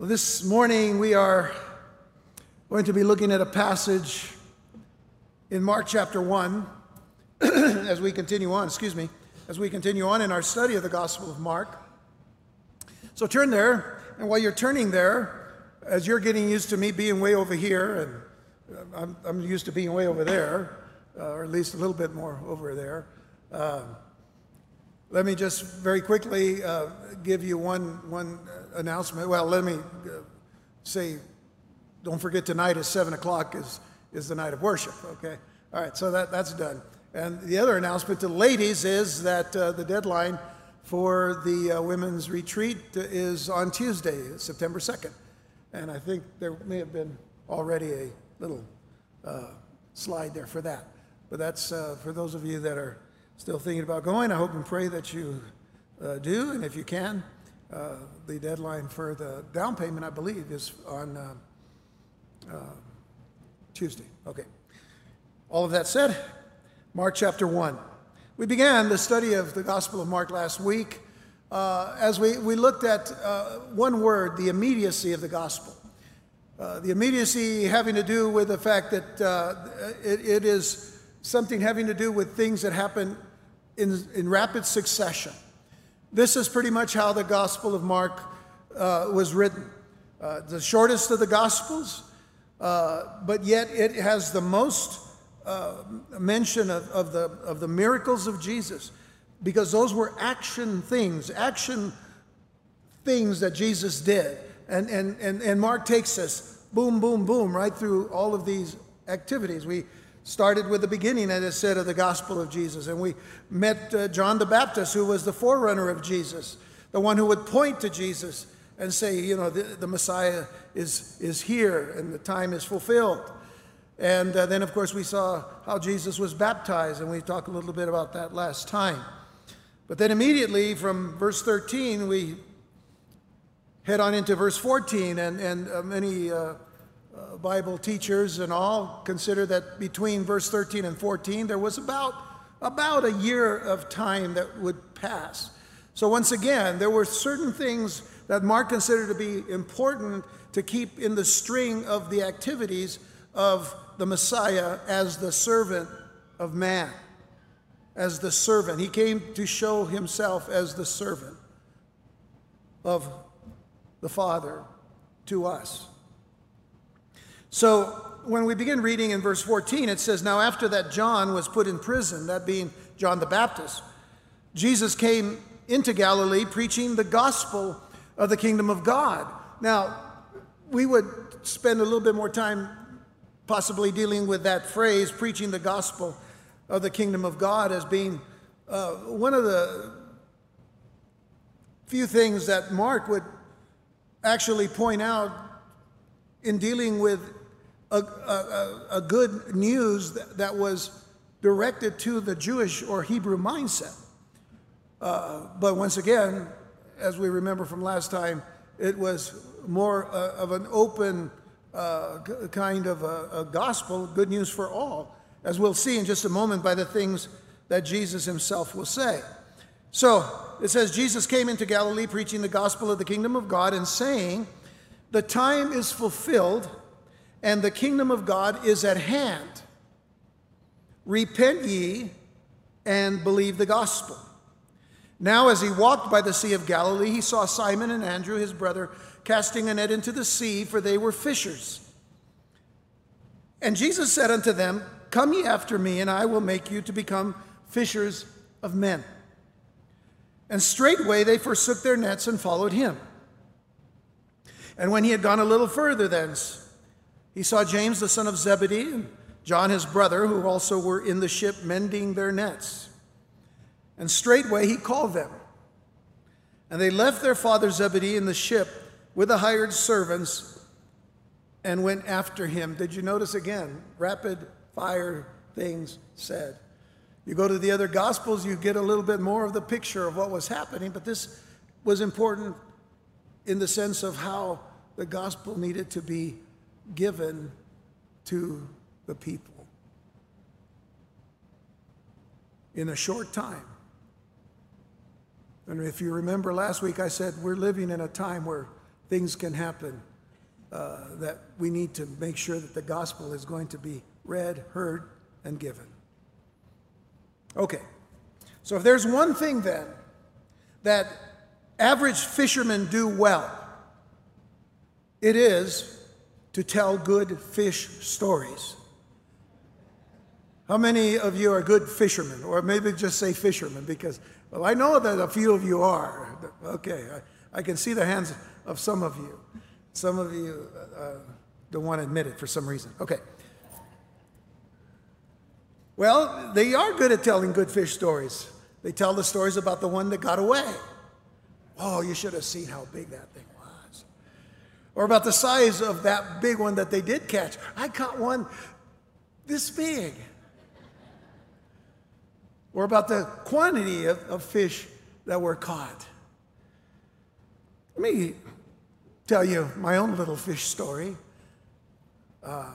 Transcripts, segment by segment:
Well, this morning we are going to be looking at a passage in Mark chapter 1 as we continue on, excuse me, as we continue on in our study of the Gospel of Mark. So turn there, and while you're turning there, as you're getting used to me being way over here, and uh, I'm, I'm used to being way over there, uh, or at least a little bit more over there. Uh, let me just very quickly uh, give you one, one announcement. Well, let me uh, say, don't forget tonight at 7 o'clock is, is the night of worship, okay? All right, so that, that's done. And the other announcement to ladies is that uh, the deadline for the uh, women's retreat is on Tuesday, September 2nd. And I think there may have been already a little uh, slide there for that. But that's uh, for those of you that are still thinking about going, I hope and pray that you uh, do. And if you can, uh, the deadline for the down payment, I believe, is on uh, uh, Tuesday. Okay. All of that said, Mark chapter 1. We began the study of the Gospel of Mark last week uh, as we, we looked at uh, one word, the immediacy of the gospel. the immediacy having to do with the fact that it, it is something having to do with things that happen in, in rapid succession. This is pretty much how the Gospel of Mark uh, was written. Uh, the shortest of the Gospels, uh, but yet it has the most uh, mention of, of, the, of the miracles of Jesus because those were action things, action things that Jesus did. And, and, and, and Mark takes us boom, boom, boom, right through all of these activities. We started with the beginning, as I said, of the gospel of Jesus. And we met uh, John the Baptist, who was the forerunner of Jesus, the one who would point to Jesus and say, you know, the, the Messiah is, is here and the time is fulfilled. And uh, then, of course, we saw how Jesus was baptized, and we talked a little bit about that last time. But then immediately from verse 13, we head on into verse 14, and, and uh, many uh, Bible teachers and all consider that between verse 13 and 14, there was about, about a year of time that would pass. So, once again, there were certain things that Mark considered to be important to keep in the string of the activities of the Messiah as the servant of man. As the servant. He came to show himself as the servant of the Father to us. So when we begin reading in verse 14, it says, Now after that John was put in prison, that being John the Baptist, Jesus came into Galilee preaching the gospel of the kingdom of God. Now, we would spend a little bit more time possibly dealing with that phrase, preaching the gospel of the kingdom of God, as being uh, one of the few things that Mark would actually point out in dealing with a, a, a good news that, that, was directed to the Jewish or Hebrew mindset. Uh, but once again, as we remember from last time, it was more uh, of an open uh, kind of a, a gospel, good news for all, as we'll see in just a moment by the things that Jesus himself will say. So it says, Jesus came into Galilee preaching the gospel of the kingdom of God and saying, The time is fulfilled and the kingdom of God is at hand. Repent ye and believe the gospel. Now, as he walked by the Sea of Galilee, he saw Simon and Andrew, his brother, casting a net into the sea, for they were fishers. And Jesus said unto them, Come ye after me, and I will make you to become fishers of men. And straightway they forsook their nets and followed him. And when he had gone a little further thence, he saw James the son of Zebedee and John his brother, who also were in the ship mending their nets. And straightway he called them. And they left their father Zebedee in the ship with the hired servants and went after him. Did you notice again? Rapid fire things said. You go to the other gospels, you get a little bit more of the picture of what was happening, but this was important in the sense of how the gospel needed to be given to the people in a short time. And if you remember last week, I said we're living in a time where things can happen uh, that we need to make sure that the gospel is going to be read, heard, and given. Okay, so if there's one thing then that average fishermen do well, it is to tell good fish stories. How many of you are good fishermen? Or maybe just say fishermen because, well, I know that a few of you are. Okay, I, I can see the hands of some of you. Some of you uh, don't want to admit it for some reason. Okay. Well, they are good at telling good fish stories. They tell the stories about the one that got away. Oh, you should have seen how big that thing. Or about the size of that big one that they did catch. I caught one this big. Or about the quantity of, of fish that were caught. Let me tell you my own little fish story. Uh,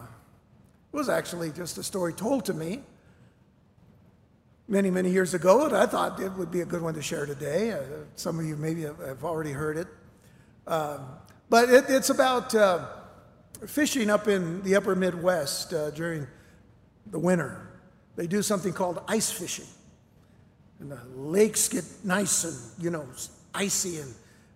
it was actually just a story told to me many, many years ago, and I thought it would be a good one to share today. Uh, some of you maybe have, already heard it. Um, but it, it's about uh, fishing up in the upper Midwest uh, during the winter. They do something called ice fishing. And the lakes get nice and, you know, icy and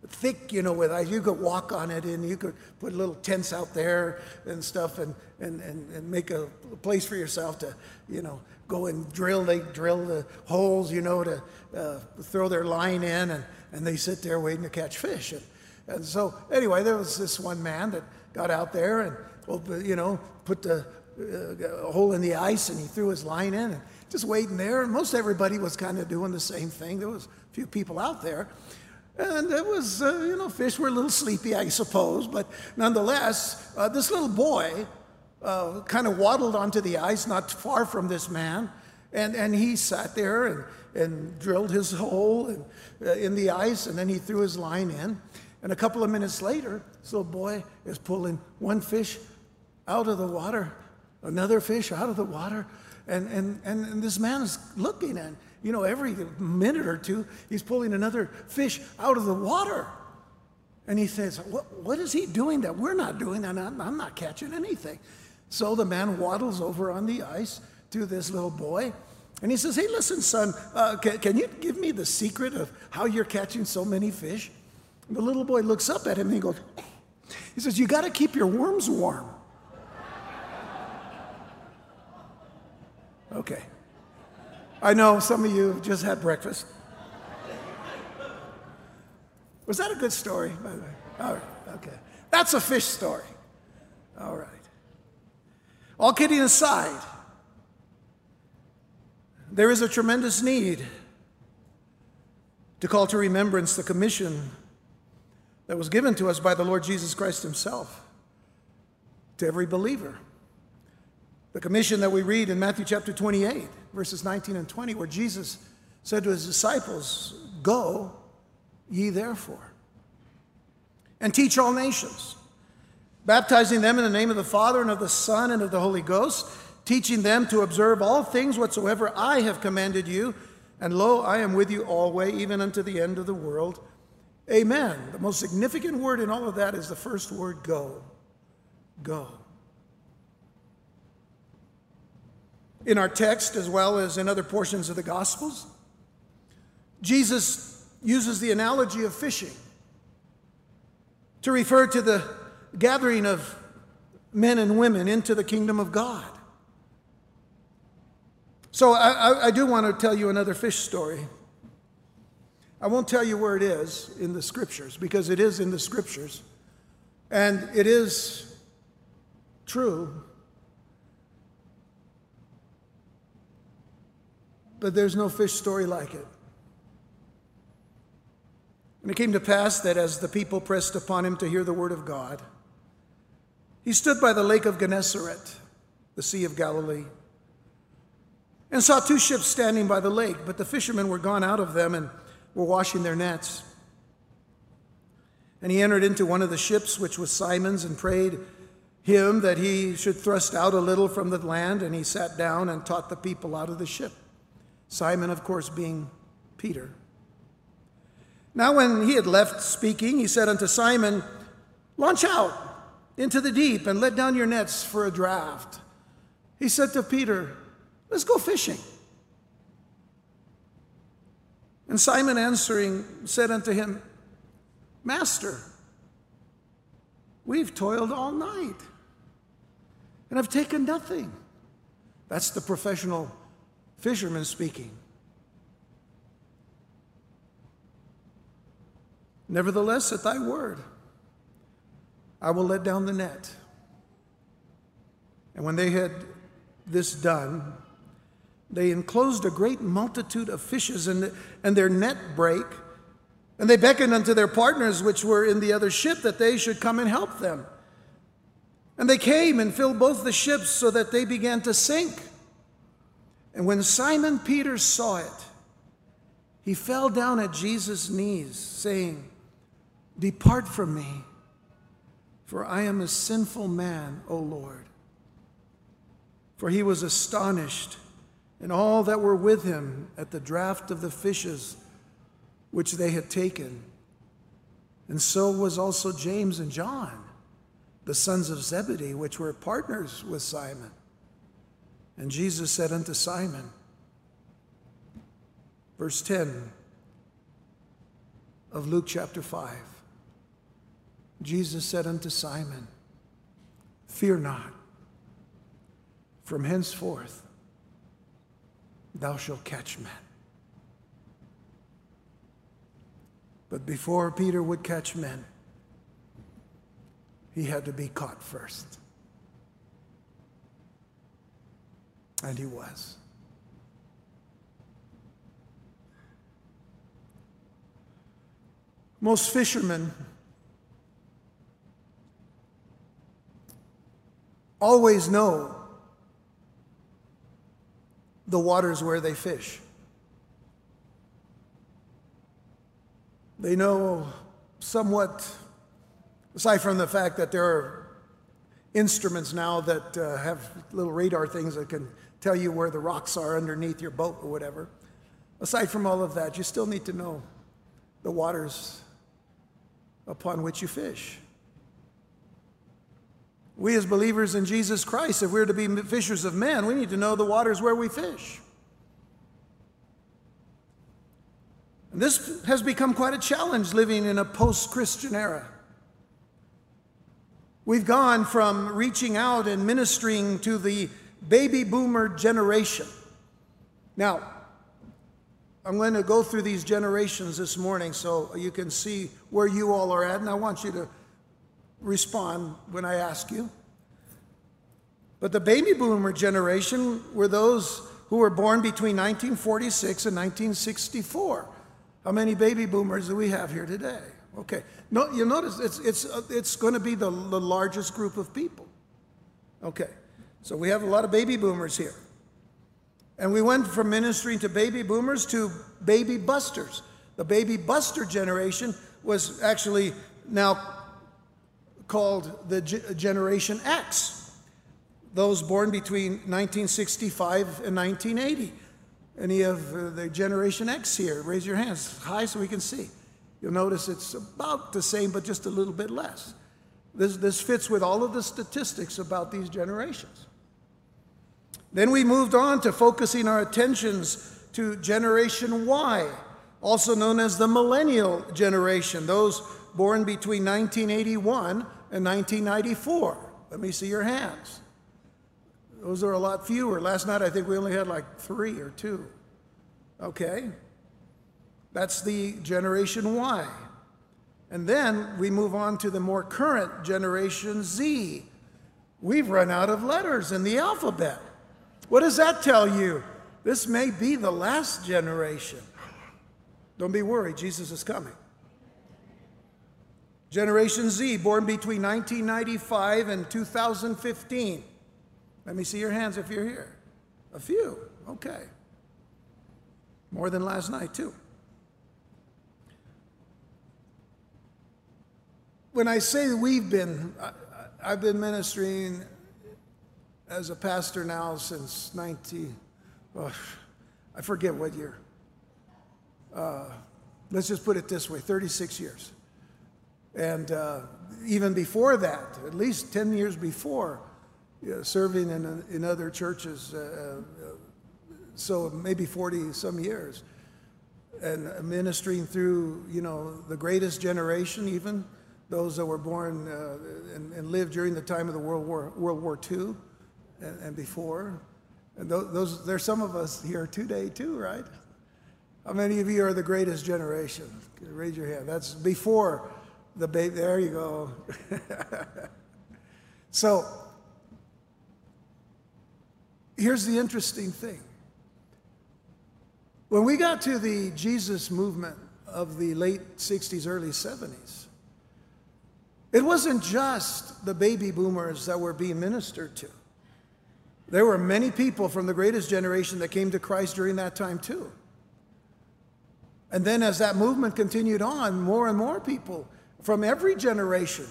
thick, you know, with ice. You could walk on it and you could put little tents out there and stuff and, and, and, and make a place for yourself to, you know, go and drill. They drill the holes, you know, to uh, throw their line in, and, and they sit there waiting to catch fish. And, and so, anyway, there was this one man that got out there and, you know, put the uh, hole in the ice and he threw his line in and just waiting there. And most everybody was kind of doing the same thing. There was a few people out there. And it was, uh, you know, fish were a little sleepy, I suppose, but nonetheless, uh, this little boy uh, kind of waddled onto the ice not far from this man. And, and he sat there and, and drilled his hole in, uh, in the ice, and then he threw his line in. And a couple of minutes later, this little boy is pulling one fish out of the water, another fish out of the water. And, and, and, and this man is looking, and you know, every minute or two, he's pulling another fish out of the water. And he says, What, what is he doing that we're not doing? And I'm, I'm not catching anything. So the man waddles over on the ice to this little boy. And he says, Hey, listen, son, uh, can, can, you give me the secret of how you're catching so many fish? The little boy looks up at him and he goes, He says, You got to keep your worms warm. Okay. I know some of you just had breakfast. Was that a good story, by the way? All right, okay. That's a fish story. All right. All kidding aside, there is a tremendous need to call to remembrance the commission that was given to us by the Lord Jesus Christ Himself to every believer. The commission that we read in Matthew chapter 28, verses 19 and 20, where Jesus said to his disciples, Go ye therefore, and teach all nations baptizing them in the name of the Father and of the Son and of the Holy Ghost, teaching them to observe all things whatsoever I have commanded you. And lo, I am with you always, even unto the end of the world. Amen. The most significant word in all of that is the first word go. Go. In our text, as well as in other portions of the Gospels, Jesus uses the analogy of fishing to refer to the gathering of men and women into the kingdom of God. So I, I, I do want to tell you another fish story. I won't tell you where it is in the scriptures because it is in the scriptures and it is true. But there's no fish story like it. And it came to pass that as the people pressed upon him to hear the word of God, he stood by the lake of Gennesaret, the Sea of Galilee, and saw two ships standing by the lake, but the fishermen were gone out of them and were washing their nets. And he entered into one of the ships, which was Simon's, and prayed him that he should thrust out a little from the land, and he sat down and taught the people out of the ship. Simon, of course, being Peter. Now, when he had left speaking, he said unto Simon, Launch out into the deep and let down your nets for a draft. He said to Peter, Let's go fishing. And Simon answering said unto him, Master, we've toiled all night and have taken nothing. That's the professional fisherman speaking. Nevertheless, at thy word, I will let down the net. And when they had this done, they enclosed a great multitude of fishes, and, and their net brake. And they beckoned unto their partners, which were in the other ship, that they should come and help them. And they came and filled both the ships, so that they began to sink. And when Simon Peter saw it, he fell down at Jesus' knees, saying, Depart from me, for I am a sinful man, O Lord. For he was astonished and all that were with him at the draught of the fishes which they had taken. And so was also James and John, the sons of Zebedee, which were partners with Simon. And Jesus said unto Simon, verse 10 of Luke chapter 5 Jesus said unto Simon, Fear not, from henceforth thou shalt catch men. But before Peter would catch men, he had to be caught first. And he was. Most fishermen always know the waters where they fish. They know somewhat, aside from the fact that there are instruments now that uh, have little radar things that can tell you where the rocks are underneath your boat or whatever. Aside from all of that, you still need to know the waters upon which you fish. We, as believers in Jesus Christ, if we're to be fishers of men, we need to know the waters where we fish. And this has become quite a challenge living in a post Christian era. We've gone from reaching out and ministering to the baby boomer generation. Now, I'm going to go through these generations this morning so you can see where you all are at, and I want you to respond when I ask you. But the baby boomer generation were those who were born between 1946 and 1964. How many baby boomers do we have here today? Okay. No, you notice it's, it's, it's going to be the, the largest group of people. Okay. So we have a lot of baby boomers here. And we went from ministering to baby boomers to baby busters. The baby buster generation was actually now called the G- Generation X, those born between 1965 and 1980. Any of uh, the Generation X here? Raise your hands high so we can see. You'll notice it's about the same, but just a little bit less. This, this fits with all of the statistics about these generations. Then we moved on to focusing our attentions to Generation Y, also known as the Millennial Generation, those born between 1981 and 1994. Let me see your hands. Those are a lot fewer. Last night, I think we only had like three or two. Okay? That's the Generation Y. And then we move on to the more current Generation Z. We've run out of letters in the alphabet. What does that tell you? This may be the last generation. Don't be worried, Jesus is coming. Generation Z, born between 1995 and 2015. Let me see your hands if you're here. A few, okay. More than last night, too. When I say we've been, I, have been ministering as a pastor now since 19, oh, I forget what year. Uh, let's just put it this way 36 years. And uh, even before that, at least 10 years before, you know, serving in, in other churches, uh, uh so maybe 40 some years, and ministering through, you know, the greatest generation, even those that were born uh, and, and, lived during the time of the World War, World War II and, and before. And those, those, there's some of us here today too, right? How many of you are the greatest generation? Raise your hand. That's before the baby. There you go. so, here's the interesting thing. When we got to the Jesus movement of the late 60s, early 70s, it wasn't just the baby boomers that were being ministered to. There were many people from the greatest generation that came to Christ during that time, too. And then, as that movement continued on, more and more people from every generation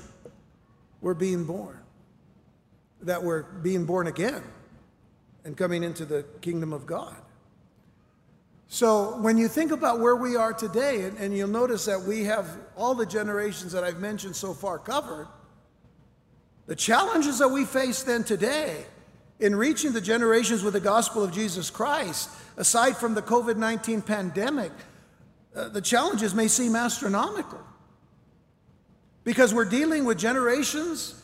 were being born, that were being born again and coming into the kingdom of God. So, when you think about where we are today, and, and, you'll notice that we have all the generations that I've mentioned so far covered, the challenges that we face then today in reaching the generations with the gospel of Jesus Christ, aside from the COVID 19 pandemic, uh, the challenges may seem astronomical because we're dealing with generations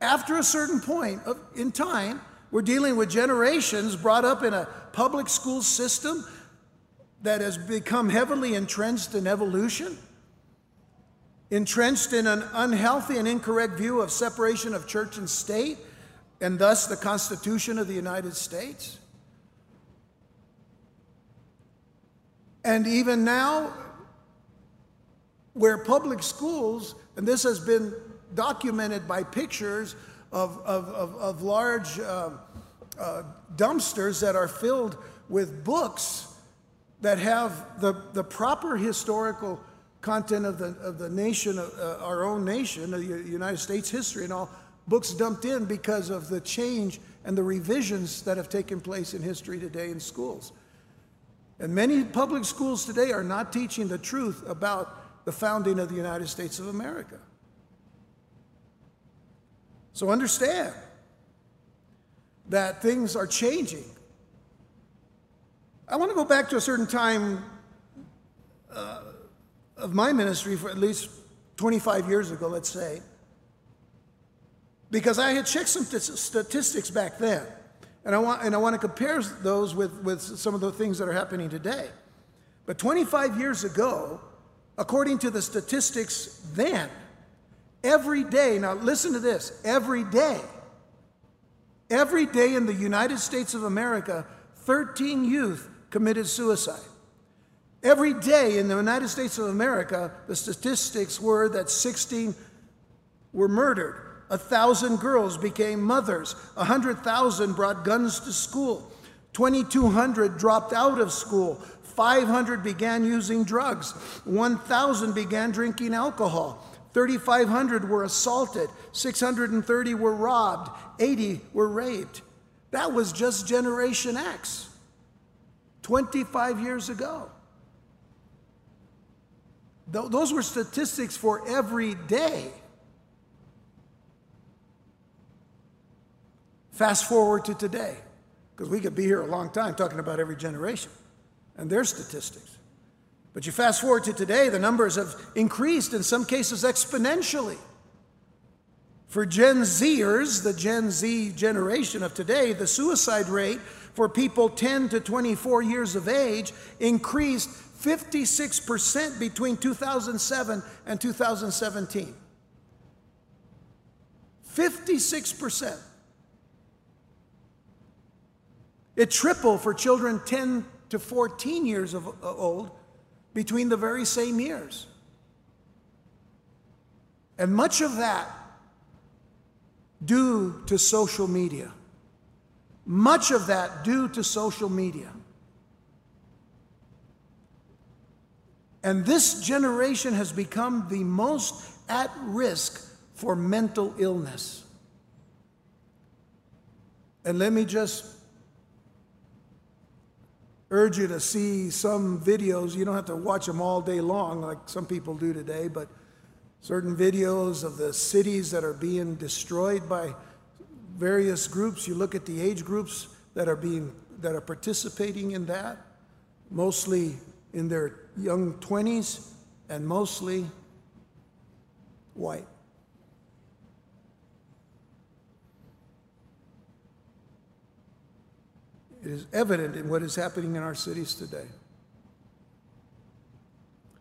after a certain point of, in time. We're dealing with generations brought up in a public school system that has become heavily entrenched in evolution, entrenched in an unhealthy and incorrect view of separation of church and state, and thus the Constitution of the United States. And even now, where public schools, and this has been documented by pictures of, of, of, of large uh, uh, dumpsters that are filled with books that have the, the proper historical content of the, of the nation, uh, our own nation, the United States history and all, books dumped in because of the change and the revisions that have taken place in history today in schools. And many public schools today are not teaching the truth about the founding of the United States of America. So understand that things are changing. I want to go back to a certain time uh, of my ministry for at least 25 years ago, let's say, because I had checked some statistics back then. And I want, and I want to compare those with, with some of the things that are happening today. But 25 years ago, according to the statistics then, every day, now listen to this, every day, every day in the United States of America, 13 youth committed suicide. Every day in the United States of America, the statistics were that 16 were murdered. A thousand girls became mothers. A hundred thousand brought guns to school. 2,200 dropped out of school. 500 began using drugs. 1,000 began drinking alcohol. 3,500 were assaulted. 630 were robbed. 80 were raped. That was just Generation X 25 years ago. Those were statistics for every day. Fast forward to today, because we could be here a long time talking about every generation and their statistics. But you fast forward to today, the numbers have increased, in some cases exponentially. For Gen Zers, the Gen Z generation of today, the suicide rate for people 10 to 24 years of age increased 56% between 2007 and 2017. 56%. It tripled for children 10 to 14 years of, uh, old between the very same years. And much of that due to social media. Much of that due to social media. And this generation has become the most at risk for mental illness. And let me just urge you to see some videos. You don't have to watch them all day long like some people do today, but certain videos of the cities that are being destroyed by various groups. You look at the age groups that are being that are participating in that, mostly in their young 20s and mostly white. It is evident in what is happening in our cities today.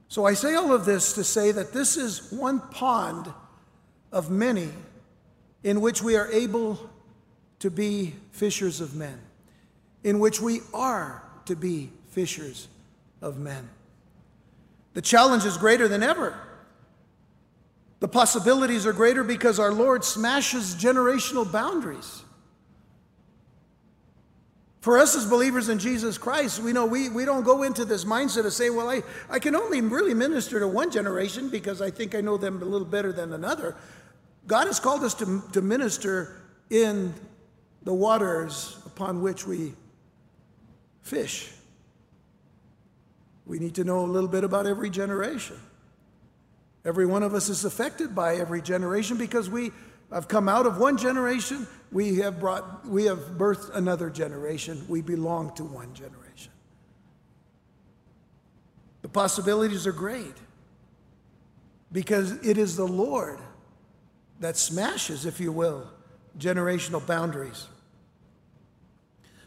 So I say all of this to say that this is one pond of many in which we are able to be fishers of men, in which we are to be fishers of men. The challenge is greater than ever. The possibilities are greater because our Lord smashes generational boundaries. For us as believers in Jesus Christ, we know we, we don't go into this mindset of saying, well, I, I can only really minister to one generation because I think I know them a little better than another. God has called us to, to minister in the waters upon which we fish. We need to know a little bit about every generation. Every one of us is affected by every generation because we have come out of one generation, we have brought we have birthed another generation. We belong to one generation. The possibilities are great because it is the Lord that smashes, if you will, generational boundaries.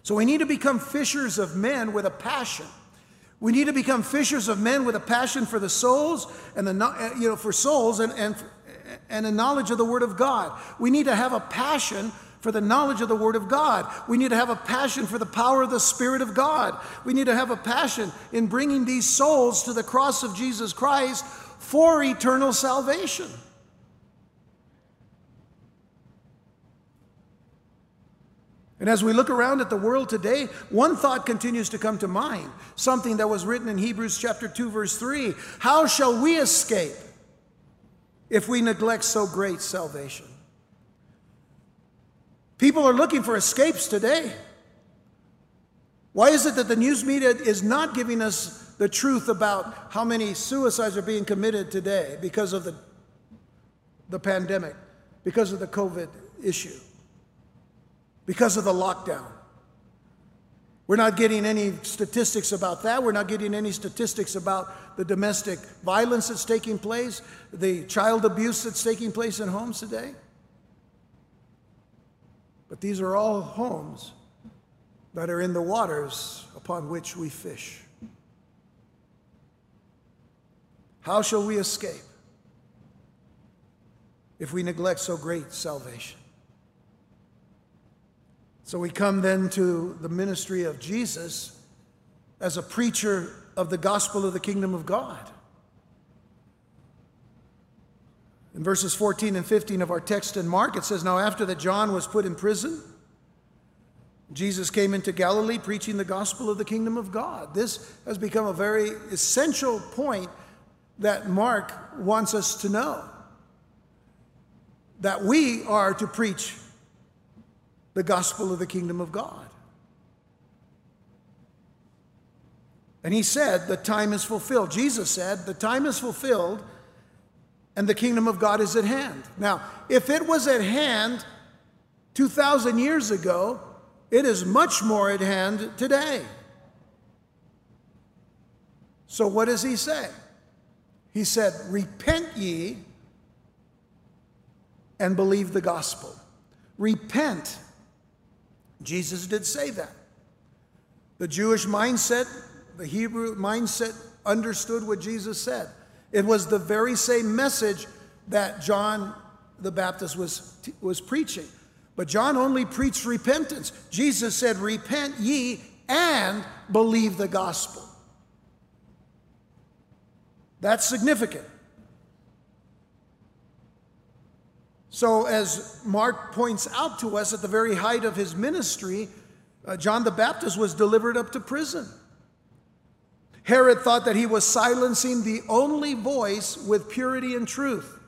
So we need to become fishers of men with a passion. We need to become fishers of men with a passion for the souls and the you know for souls and and and a knowledge of the Word of God. We need to have a passion for the knowledge of the Word of God. We need to have a passion for the power of the Spirit of God. We need to have a passion in bringing these souls to the cross of Jesus Christ for eternal salvation. And as we look around at the world today, one thought continues to come to mind, something that was written in Hebrews chapter 2 verse 3. How shall we escape if we neglect so great salvation? People are looking for escapes today. Why is it that the news media is not giving us the truth about how many suicides are being committed today because of the, the pandemic, because of the COVID issue? because of the lockdown. We're not getting any statistics about that. We're not getting any statistics about the domestic violence that's taking place, the child abuse that's taking place in homes today. But these are all homes that are in the waters upon which we fish. How shall we escape if we neglect so great salvation? So we come then to the ministry of Jesus as a preacher of the gospel of the kingdom of God. In verses 14 and 15 of our text in Mark, it says, Now after that John was put in prison, Jesus came into Galilee preaching the gospel of the kingdom of God. This has become a very essential point that Mark wants us to know that we are to preach the gospel of the kingdom of God. And he said, The time is fulfilled. Jesus said, The time is fulfilled and the kingdom of God is at hand. Now, if it was at hand 2,000 years ago, it is much more at hand today. So, what does he say? He said, Repent ye and believe the gospel. Repent Jesus did say that. The Jewish mindset, the Hebrew mindset understood what Jesus said. It was the very same message that John the Baptist was, was preaching. But John only preached repentance. Jesus said, Repent ye and believe the gospel. That's significant. So, as Mark points out to us, at the very height of his ministry, uh, John the Baptist was delivered up to prison. Herod thought that he was silencing the only voice with purity and truth.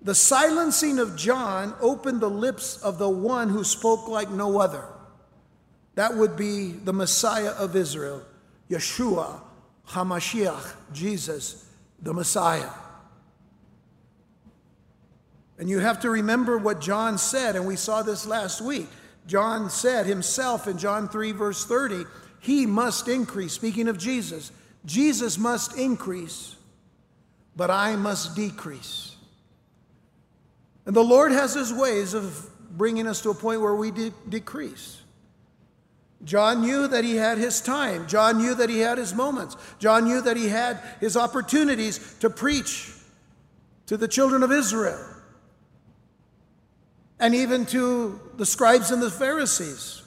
The silencing of John opened the lips of the one who spoke like no other. That would be the Messiah of Israel, Yeshua, HaMashiach, Jesus, the Messiah. And you have to remember what John said, and we saw this last week. John said himself in John 3, verse 30, He must increase. Speaking of Jesus, Jesus must increase, but I must decrease. And the Lord has His ways of bringing us to a point where we de- decrease. John knew that he had his time. John knew that he had his moments. John knew that he had his opportunities to preach to the children of Israel and even to the scribes and the Pharisees.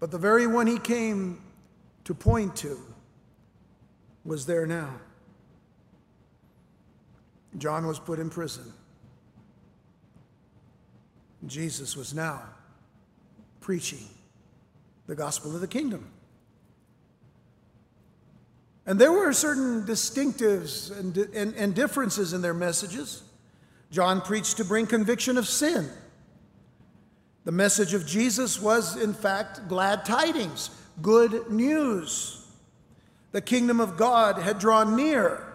But the very one he came to point to was there now. John was put in prison. Jesus was now preaching the gospel of the kingdom. And there were certain distinctives and, and, and, differences in their messages. John preached to bring conviction of sin. The message of Jesus was, in fact, glad tidings, good news. The kingdom of God had drawn near.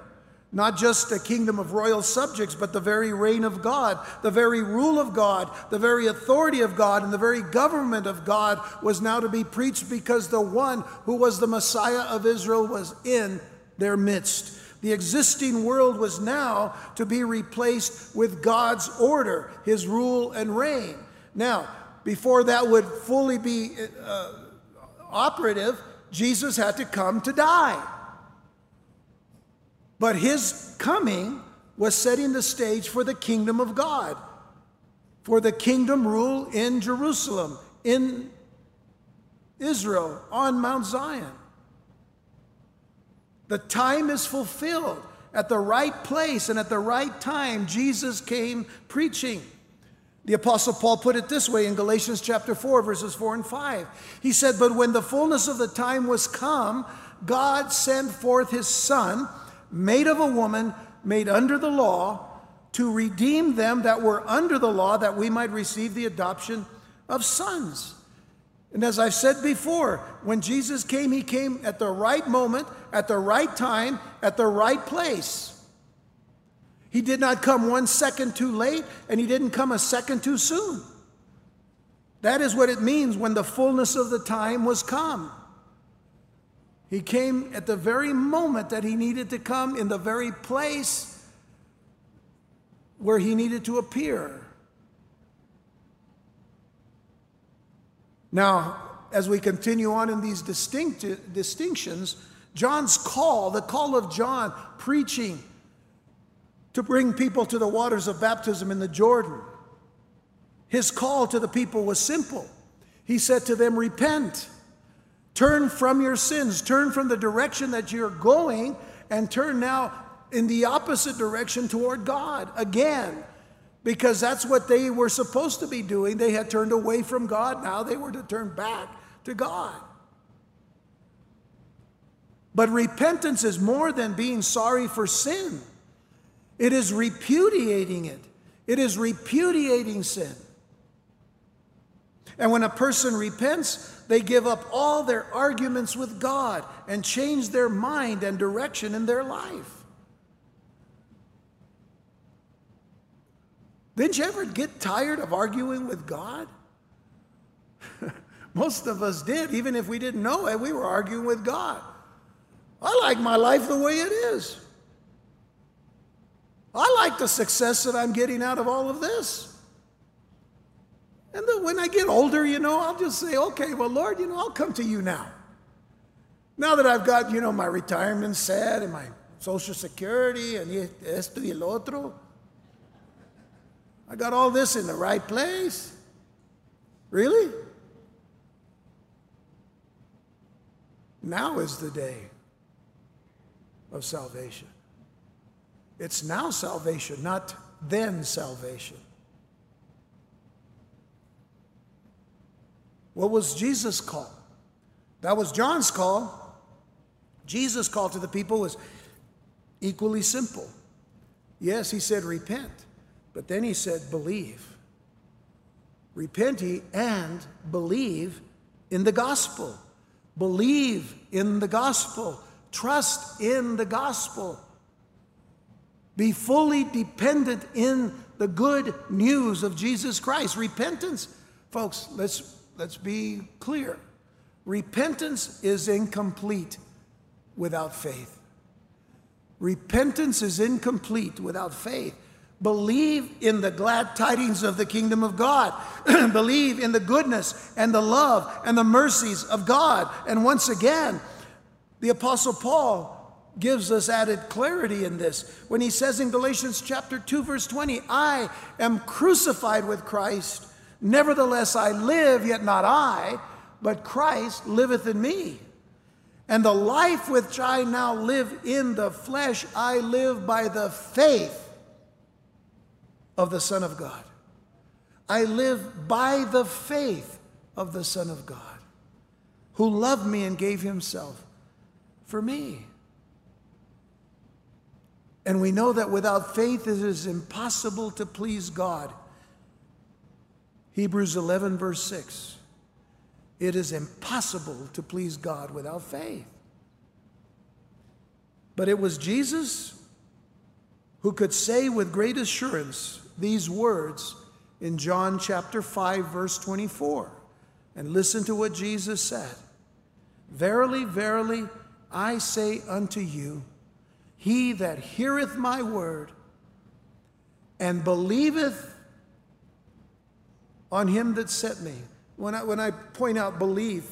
Not just a kingdom of royal subjects, but the very reign of God, the very rule of God, the very authority of God, and the very government of God was now to be preached because the one who was the Messiah of Israel was in their midst. The existing world was now to be replaced with God's order, his rule and reign. Now, before that would fully be uh, operative, Jesus had to come to die. But his coming was setting the stage for the kingdom of God, for the kingdom rule in Jerusalem, in Israel, on Mount Zion. The time is fulfilled. At the right place and at the right time, Jesus came preaching. The Apostle Paul put it this way in Galatians chapter 4, verses 4 and 5. He said, But when the fullness of the time was come, God sent forth his Son made of a woman, made under the law, to redeem them that were under the law, that we might receive the adoption of sons. And as I've said before, when Jesus came, he came at the right moment, at the right time, at the right place. He did not come one second too late, and he didn't come a second too soon. That is what it means when the fullness of the time was come. He came at the very moment that he needed to come, in the very place where he needed to appear. Now, as we continue on in these distinct, distinctions, John's call, the call of John preaching to bring people to the waters of baptism in the Jordan, his call to the people was simple. He said to them, Repent Turn from your sins, turn from the direction that you're going, and turn now in the opposite direction toward God again. Because that's what they were supposed to be doing. They had turned away from God, now they were to turn back to God. But repentance is more than being sorry for sin, it is repudiating it, it is repudiating sin. And when a person repents, they give up all their arguments with God and change their mind and direction in their life. Didn't you ever get tired of arguing with God? Most of us did. Even if we didn't know it, we were arguing with God. I like my life the way it is. I like the success that I'm getting out of all of this. And then when I get older, you know, I'll just say, okay, well, Lord, you know, I'll come to you now. Now that I've got, you know, my retirement set and my Social Security and esto y el otro, I got all this in the right place. Really? Now is the day of salvation. It's now salvation, not then salvation. What was Jesus' call? That was John's call. Jesus' call to the people was equally simple. Yes, he said, repent, but then he said, believe. Repent ye and believe in the gospel. Believe in the gospel. Trust in the gospel. Be fully dependent in the good news of Jesus Christ. Repentance, folks, let's, let's be clear. Repentance is incomplete without faith. Repentance is incomplete without faith. Believe in the glad tidings of the kingdom of God. Believe in the goodness and the love and the mercies of God. And once again, the Apostle Paul gives us added clarity in this when he says in Galatians chapter 2 verse 20, I am crucified with Christ, nevertheless I live, yet not I, but Christ liveth in me. And the life which I now live in the flesh, I live by the faith of the Son of God. I live by the faith of the Son of God, who loved me and gave himself for me. And we know that without faith it is impossible to please God. Hebrews 11, verse 6. It is impossible to please God without faith. But it was Jesus who could say with great assurance these words in John chapter 5, verse 24. And listen to what Jesus said Verily, verily, I say unto you, he that heareth my word and believeth on him that sent me. When I, when I point out belief,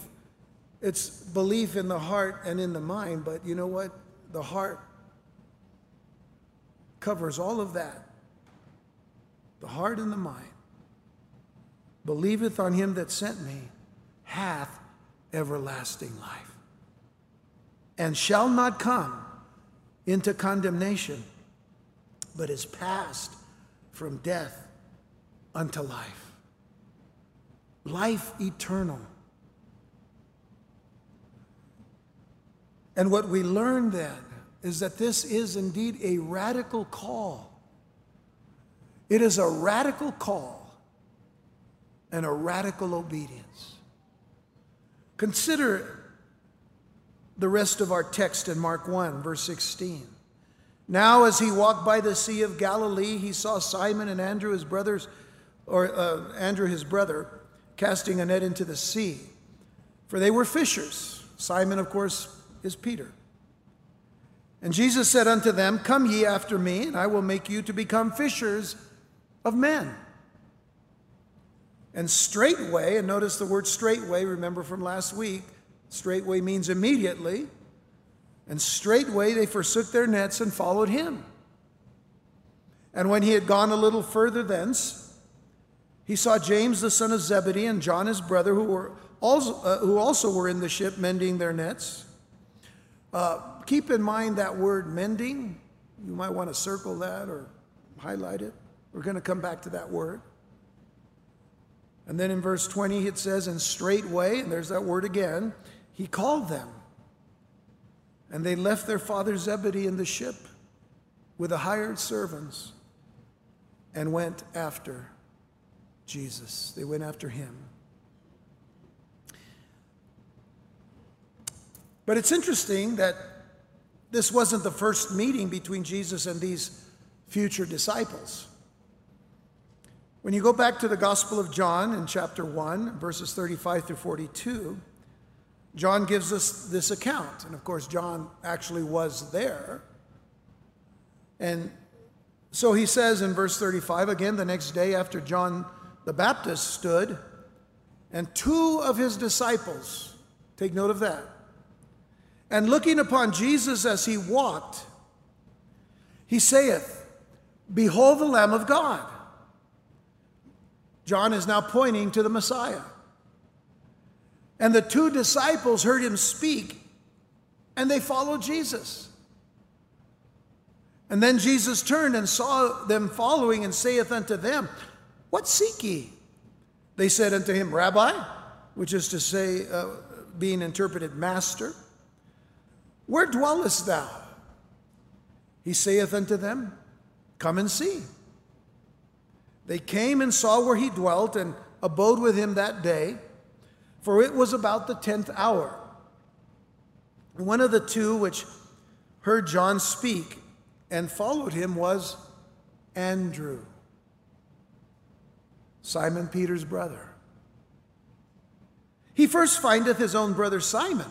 it's belief in the heart and in the mind, but you know what? The heart covers all of that the heart and the mind. Believeth on him that sent me, hath everlasting life, and shall not come into condemnation, but is passed from death unto life. Life eternal. And what we learn then is that this is indeed a radical call. It is a radical call and a radical obedience. Consider the rest of our text in Mark 1, verse 16. Now, as he walked by the Sea of Galilee, he saw Simon and Andrew, his brothers, or uh, Andrew, his brother, casting a net into the sea, for they were fishers. Simon, of course, is Peter. And Jesus said unto them, Come ye after me, and I will make you to become fishers of men. And straightway, and notice the word straightway, remember from last week, Straightway means immediately. And straightway they forsook their nets and followed him. And when he had gone a little further thence, he saw James the son of Zebedee and John his brother, who, were also, uh, who also were in the ship mending their nets. Uh, keep in mind that word mending. You might want to circle that or highlight it. We're going to come back to that word. And then in verse 20 it says, and straightway, and there's that word again, he called them. And they left their father Zebedee in the ship with the hired servants and went after Jesus. They went after him. But it's interesting that this wasn't the first meeting between Jesus and these future disciples. When you go back to the Gospel of John in chapter 1, verses 35 through 42, John gives us this account. And of course, John actually was there. And so he says in verse 35 again, the next day after John the Baptist stood, and two of his disciples, take note of that, and looking upon Jesus as he walked, he saith, Behold the Lamb of God. John is now pointing to the Messiah. And the two disciples heard him speak, and they followed Jesus. And then Jesus turned and saw them following, and saith unto them, What seek ye? They said unto him, Rabbi, which is to say, uh, being interpreted, Master, where dwellest thou? He saith unto them, Come and see. They came and saw where he dwelt, and abode with him that day for it was about the tenth hour. One of the two which heard John speak and followed him was Andrew, Simon Peter's brother. He first findeth his own brother Simon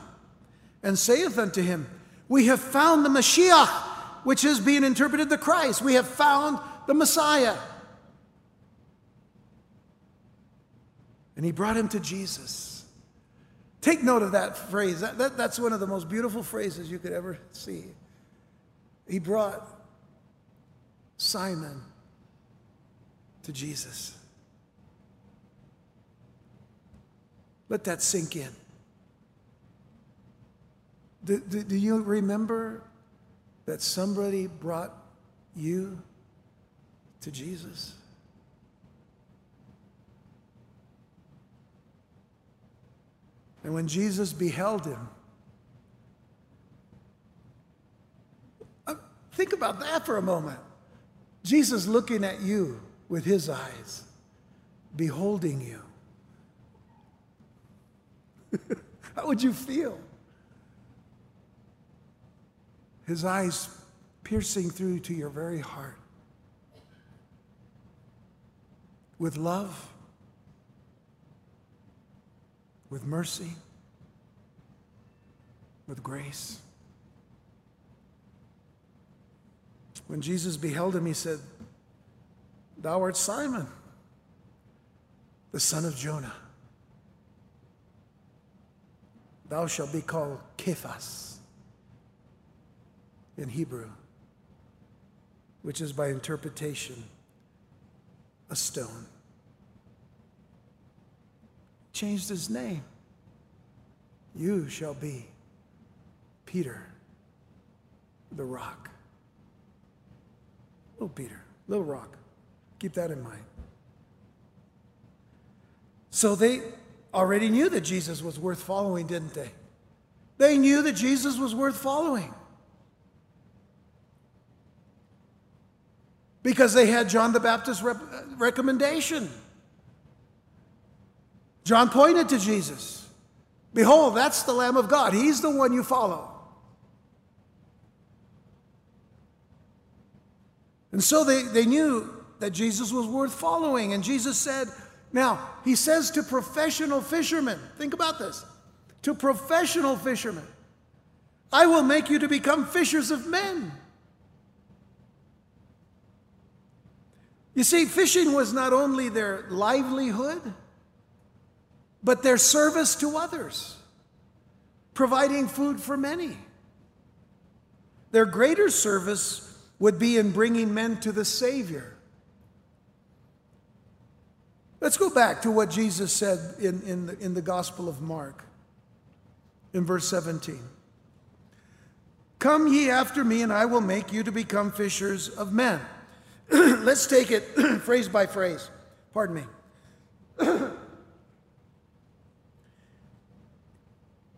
and saith unto him, We have found the Mashiach, which is being interpreted the Christ. We have found the Messiah. And he brought him to Jesus. Take note of that phrase. That, that, that's one of the most beautiful phrases you could ever see. He brought Simon to Jesus. Let that sink in. Do, do, do, you remember that somebody brought you to Jesus? And when Jesus beheld him, uh, think about that for a moment. Jesus looking at you with his eyes, beholding you. How would you feel? His eyes piercing through to your very heart with love, with mercy, with grace. When Jesus beheld him, he said, Thou art Simon, the son of Jonah. Thou shalt be called Cephas in Hebrew, which is by interpretation a stone. Changed his name. You shall be Peter, the rock. Little Peter, little rock. Keep that in mind. So they already knew that Jesus was worth following, didn't they? They knew that Jesus was worth following. Because they had John the Baptist's rep- uh, recommendation. John pointed to Jesus. Behold, that's the Lamb of God. He's the one you follow. And so they, they knew that Jesus was worth following. And Jesus said, now, he says to professional fishermen, think about this to professional fishermen, I will make you to become fishers of men. You see, fishing was not only their livelihood, but their service to others, providing food for many. Their greater service would be in bringing men to the Savior. Let's go back to what Jesus said in, in, the, in the Gospel of Mark, in verse 17. Come ye after me, and I will make you to become fishers of men. Let's take it phrase by phrase. Pardon me.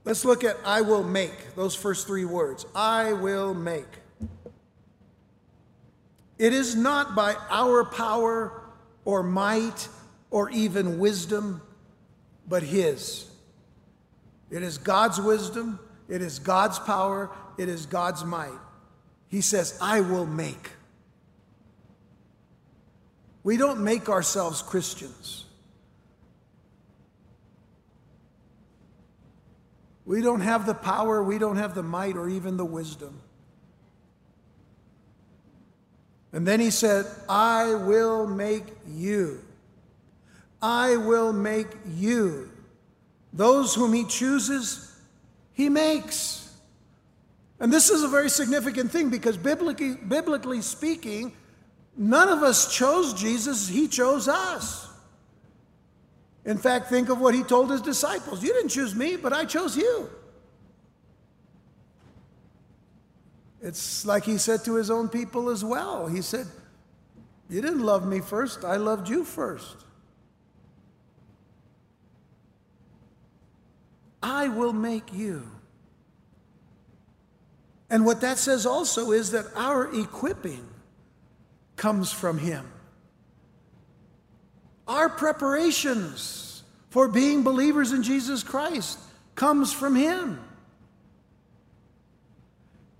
Let's look at I will make, those first three words. I will make. It is not by our power or might or even wisdom, but His. It is God's wisdom, it is God's power, it is God's might. He says, I will make. We don't make ourselves Christians. We don't have the power, we don't have the might, or even the wisdom. And then he said, I will make you. I will make you. Those whom he chooses, he makes. And this is a very significant thing because biblically, biblically speaking, none of us chose Jesus, he chose us. In fact, think of what he told his disciples You didn't choose me, but I chose you. It's like he said to his own people as well. He said, You didn't love me first, I loved you first. I will make you. And what that says also is that our equipping comes from Him. Our preparations for being believers in Jesus Christ comes from Him.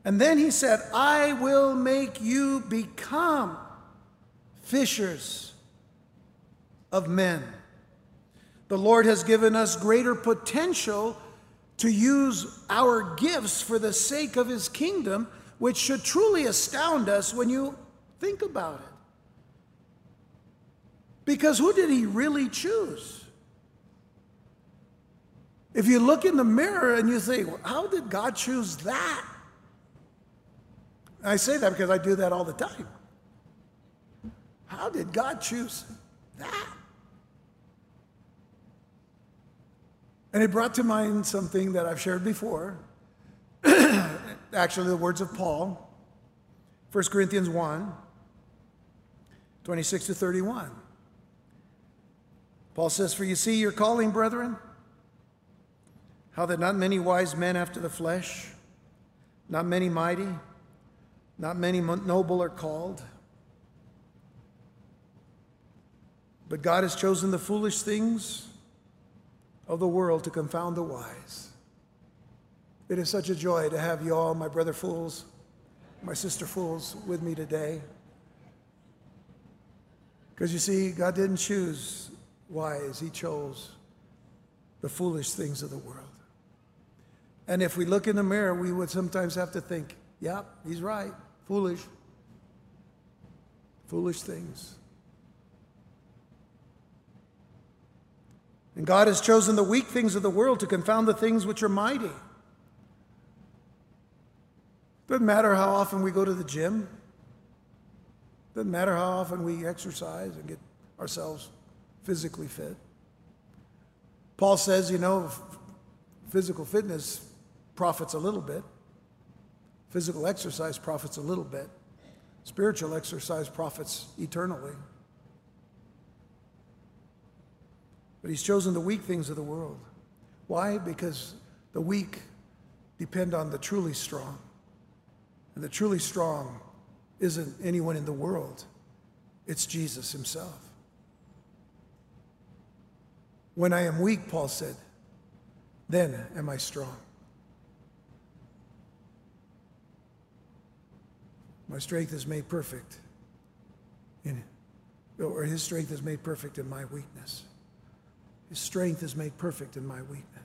And then he said, I will make you become fishers of men. The Lord has given us greater potential to use our gifts for the sake of his kingdom, which should truly astound us when you think about it. Because who did he really choose? If you look in the mirror and you think, how did God choose that? I say that because I do that all the time. How did God choose that? And it brought to mind something that I've shared before. Actually, the words of Paul, 1 Corinthians 1 26 to 31. Paul says, For you see your calling, brethren, how that not many wise men after the flesh, not many mighty, not many noble are called. But God has chosen the foolish things of the world to confound the wise. It is such a joy to have you all, my brother fools, my sister fools, with me today. Because you see, God didn't choose wise, He chose the foolish things of the world. And if we look in the mirror, we would sometimes have to think, yep, yeah, He's right. Foolish. Foolish things. And God has chosen the weak things of the world to confound the things which are mighty. Doesn't matter how often we go to the gym. Doesn't matter how often we exercise and get ourselves physically fit. Paul says, you know, physical fitness profits a little bit. Physical exercise profits a little bit, spiritual exercise profits eternally. But he's chosen the weak things of the world. Why? Because the weak depend on the truly strong. And the truly strong isn't anyone in the world, it's Jesus himself. When I am weak, Paul said, then am I strong. My strength is made perfect in or his strength is made perfect in my weakness. His strength is made perfect in my weakness.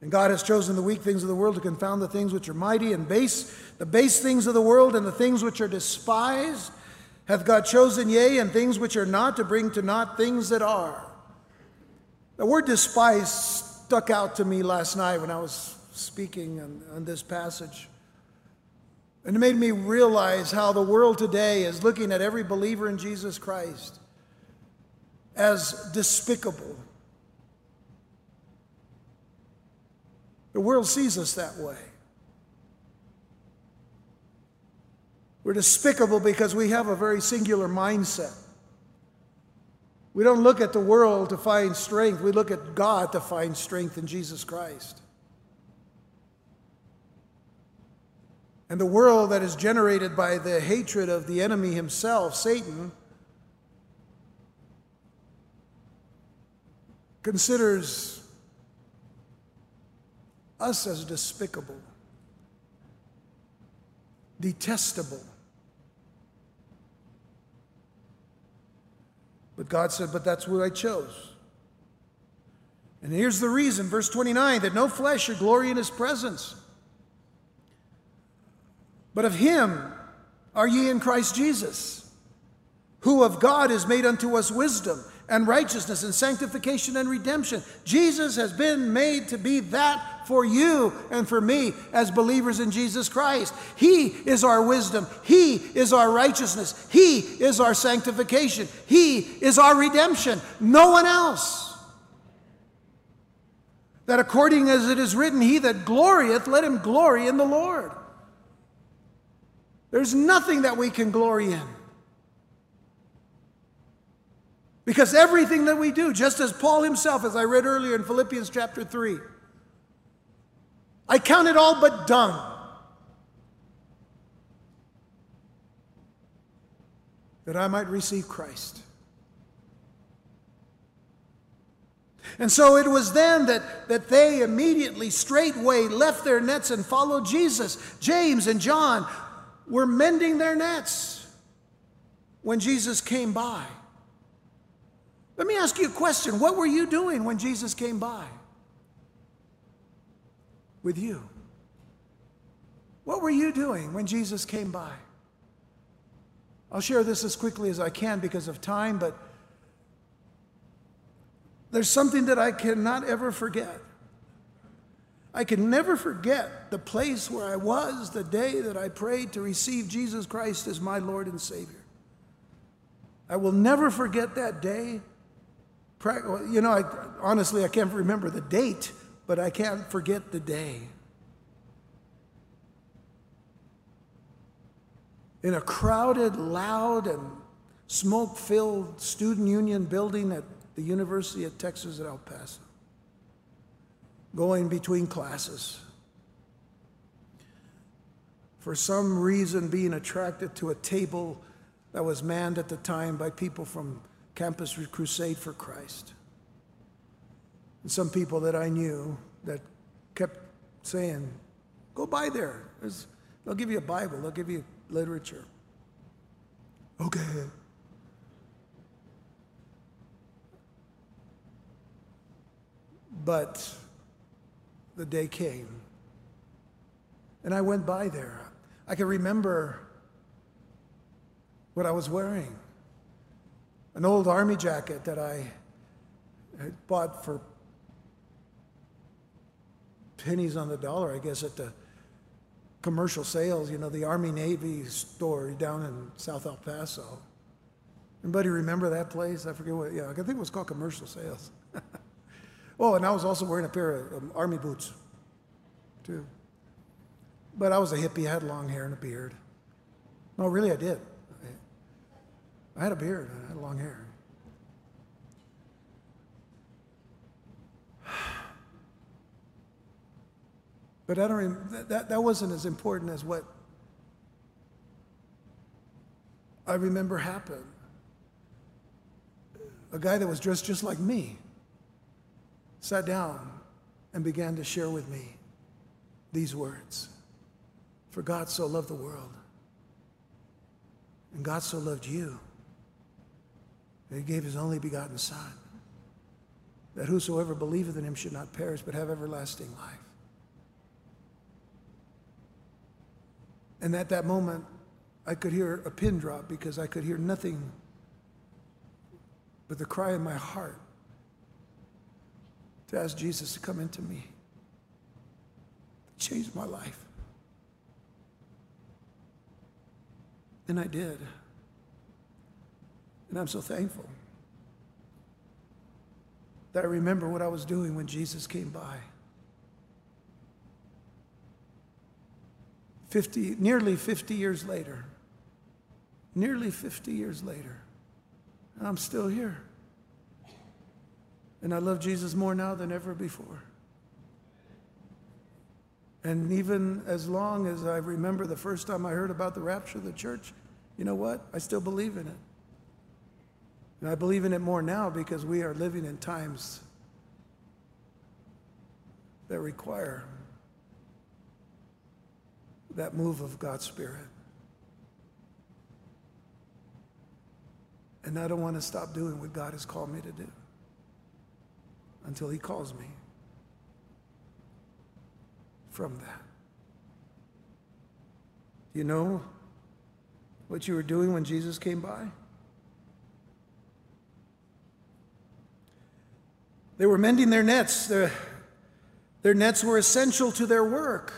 And God has chosen the weak things of the world to confound the things which are mighty and base, the base things of the world and the things which are despised. Hath God chosen, yea, and things which are not, to bring to naught things that are. The word despised stuck out to me last night when I was speaking on, on this passage. And it made me realize how the world today is looking at every believer in Jesus Christ as despicable. The world sees us that way. We're despicable because we have a very singular mindset. We don't look at the world to find strength, we look at God to find strength in Jesus Christ. And the world that is generated by the hatred of the enemy himself, Satan, considers us as despicable, detestable. But God said, But that's what I chose. And here's the reason, verse 29 that no flesh should glory in his presence. But of him are ye in Christ Jesus, who of God is made unto us wisdom and righteousness and sanctification and redemption. Jesus has been made to be that for you and for me as believers in Jesus Christ. He is our wisdom. He is our righteousness. He is our sanctification. He is our redemption. No one else. That according as it is written, He that glorieth, let him glory in the Lord. There's nothing that we can glory in. Because everything that we do, just as Paul himself, as I read earlier in Philippians chapter 3, I count it all but dung. That I might receive Christ. And so it was then that, that they immediately, straightway, left their nets and followed Jesus. James and John were mending their nets when Jesus came by. Let me ask you a question. What were you doing when Jesus came by? With you. What were you doing when Jesus came by? I'll share this as quickly as I can because of time, but there's something that I cannot ever forget. I can never forget the place where I was the day that I prayed to receive Jesus Christ as my Lord and Savior. I will never forget that day. You know, I, honestly, I can't remember the date, but I can't forget the day. In a crowded, loud, and smoke filled student union building at the University of Texas at El Paso, going between classes. For some reason, being attracted to a table that was manned at the time by people from Campus Crusade for Christ. And some people that I knew that kept saying, Go by there. There's, they'll give you a Bible, they'll give you literature. Okay. But the day came, and I went by there. I can remember what I was wearing an old army jacket that I bought for pennies on the dollar, I guess, at the commercial sales, you know, the Army Navy store down in South El Paso. Anybody remember that place? I forget what, yeah, I think it was called Commercial Sales. Oh, and I was also wearing a pair of um, army boots, too. But I was a hippie. I had long hair and a beard. No, really, I did. I, had a beard. I had long hair. But I don't. Rem- that that wasn't as important as what I remember happened. A guy that was dressed just like me sat down and began to share with me these words For God so loved the world, and God so loved you, that he gave his only begotten Son, that whosoever believeth in him should not perish but have everlasting life. And at that moment, I could hear a pin drop because I could hear nothing but the cry in my heart to ask Jesus to come into me, to change my life. And I did. And I'm so thankful that I remember what I was doing when Jesus came by. 50, nearly 50 years later, nearly 50 years later, and I'm still here. And I love Jesus more now than ever before. And even as long as I remember the first time I heard about the rapture of the church, you know what? I still believe in it. And I believe in it more now because we are living in times that require that move of God's Spirit. And I don't want to stop doing what God has called me to do until He calls me from that. Do you know what you were doing when Jesus came by? They were mending their nets. Their, their nets were essential to their work.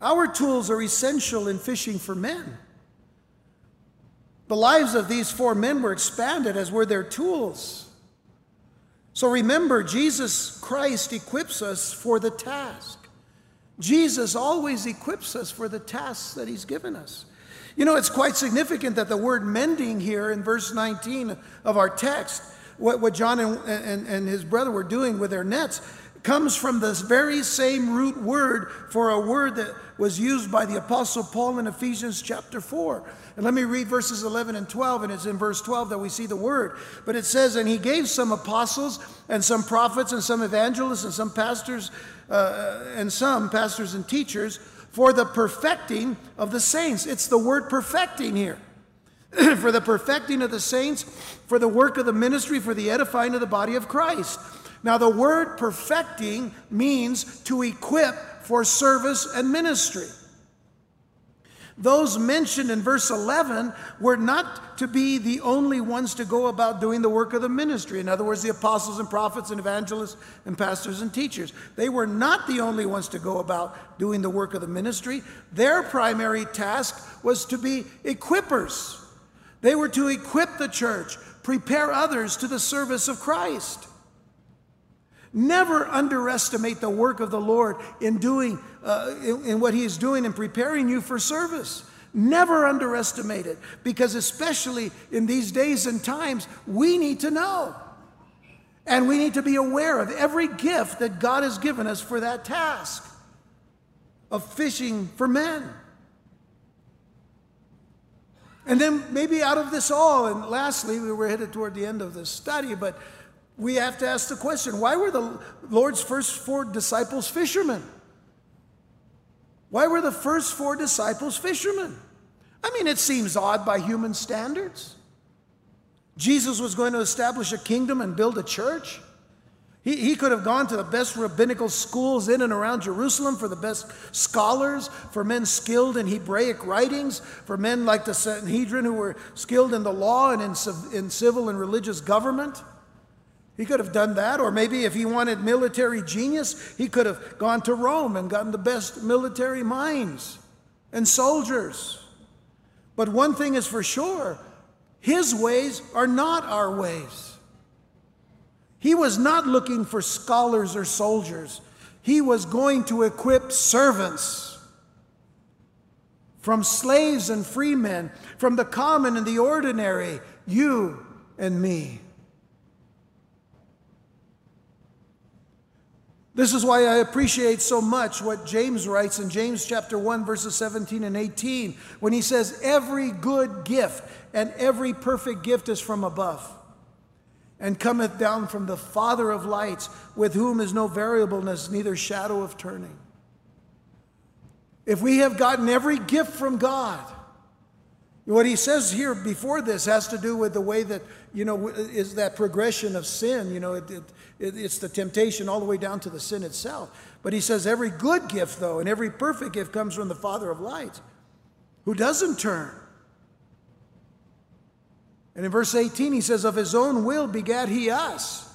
Our tools are essential in fishing for men. The lives of these four men were expanded, as were their tools. So remember, Jesus Christ equips us for the task. Jesus always equips us for the tasks that he's given us. You know, it's quite significant that the word mending here in verse 19 of our text, what, what John and, and, and his brother were doing with their nets, comes from this very same root word for a word that was used by the Apostle Paul in Ephesians chapter 4. And let me read verses 11 and 12, and it's in verse 12 that we see the word. But it says, And he gave some apostles, and some prophets, and some evangelists, and some pastors, uh, and some pastors and teachers for the perfecting of the saints. It's the word perfecting here. for the perfecting of the saints, for the work of the ministry, for the edifying of the body of Christ. Now, the word perfecting means to equip for service and ministry. Those mentioned in verse 11 were not to be the only ones to go about doing the work of the ministry. In other words, the apostles and prophets and evangelists and pastors and teachers. They were not the only ones to go about doing the work of the ministry. Their primary task was to be equippers. They were to equip the church, prepare others to the service of Christ. Never underestimate the work of the Lord in doing uh, in, in what He is doing in preparing you for service. Never underestimate it because, especially in these days and times, we need to know. And we need to be aware of every gift that God has given us for that task of fishing for men. And then maybe out of this all, and lastly, we were headed toward the end of this study, but we have to ask the question why were the Lord's first four disciples fishermen? Why were the first four disciples fishermen? I mean, it seems odd by human standards. Jesus was going to establish a kingdom and build a church. He, he could have gone to the best rabbinical schools in and around Jerusalem for the best scholars, for men skilled in Hebraic writings, for men like the Sanhedrin who were skilled in the law and in, in civil and religious government. He could have done that, or maybe if he wanted military genius, he could have gone to Rome and gotten the best military minds and soldiers. But one thing is for sure his ways are not our ways. He was not looking for scholars or soldiers, he was going to equip servants. From slaves and free men, from the common and the ordinary, you and me. This is why I appreciate so much what James writes in James chapter 1 verses 17 and 18 when he says every good gift and every perfect gift is from above and cometh down from the father of lights with whom is no variableness neither shadow of turning. If we have gotten every gift from God what he says here before this has to do with the way that, you know, is that progression of sin. You know, it, it, it's the temptation all the way down to the sin itself. But he says every good gift, though, and every perfect gift comes from the Father of lights, who doesn't turn. And in verse 18, he says, Of his own will begat he us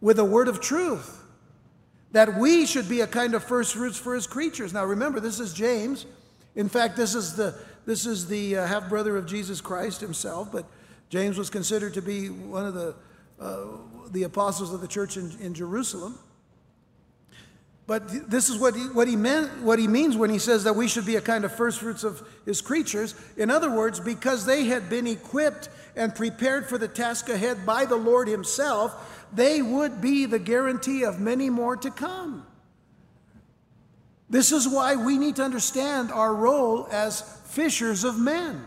with a word of truth, that we should be a kind of first fruits for his creatures. Now remember, this is James. In fact, this is the this is the uh, half brother of Jesus Christ himself, but James was considered to be one of the, uh, the apostles of the church in, in Jerusalem. But this is what he, what, he meant, what he means when he says that we should be a kind of first fruits of his creatures. In other words, because they had been equipped and prepared for the task ahead by the Lord himself, they would be the guarantee of many more to come. This is why we need to understand our role as fishers of men.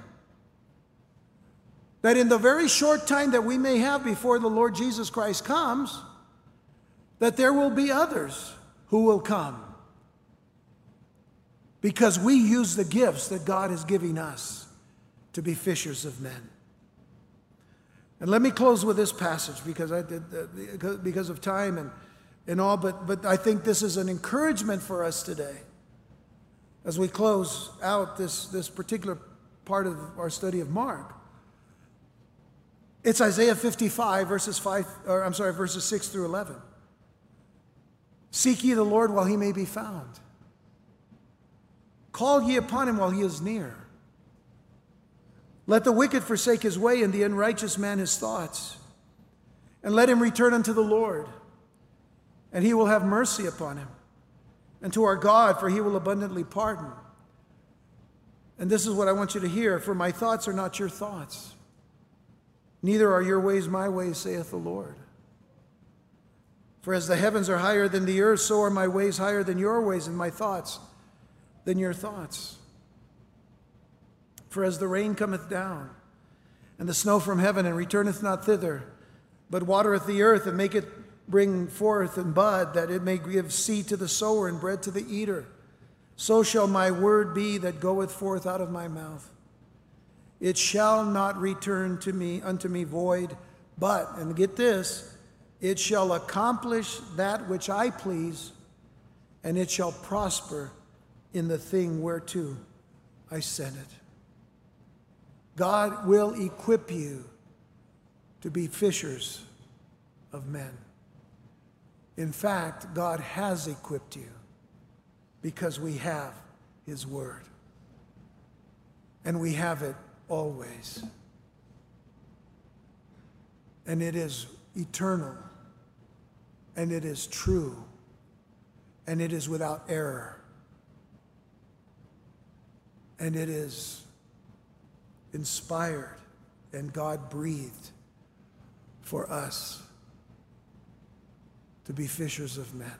That in the very short time that we may have before the Lord Jesus Christ comes, that there will be others who will come. Because we use the gifts that God is giving us to be fishers of men. And let me close with this passage because I did uh, because of time and and all, but, but I think this is an encouragement for us today as we close out this, this particular part of our study of Mark. It's Isaiah 55, verses 5, or I'm sorry, verses 6 through 11. Seek ye the Lord while he may be found. Call ye upon him while he is near. Let the wicked forsake his way, and the unrighteous man his thoughts. And let him return unto the Lord and he will have mercy upon him. And to our God, for he will abundantly pardon. And this is what I want you to hear For my thoughts are not your thoughts, neither are your ways my ways, saith the Lord. For as the heavens are higher than the earth, so are my ways higher than your ways, and my thoughts than your thoughts. For as the rain cometh down, and the snow from heaven, and returneth not thither, but watereth the earth, and maketh bring forth and bud, that it may give seed to the sower and bread to the eater, so shall my word be that goeth forth out of my mouth. It shall not return to me unto me void, but, and get this, it shall accomplish that which I please, and it shall prosper in the thing whereto I sent it. God will equip you to be fishers of men. In fact, God has equipped you because we have His Word. And we have it always. And it is eternal. And it is true. And it is without error. And it is inspired and God breathed for us to be fishers of men.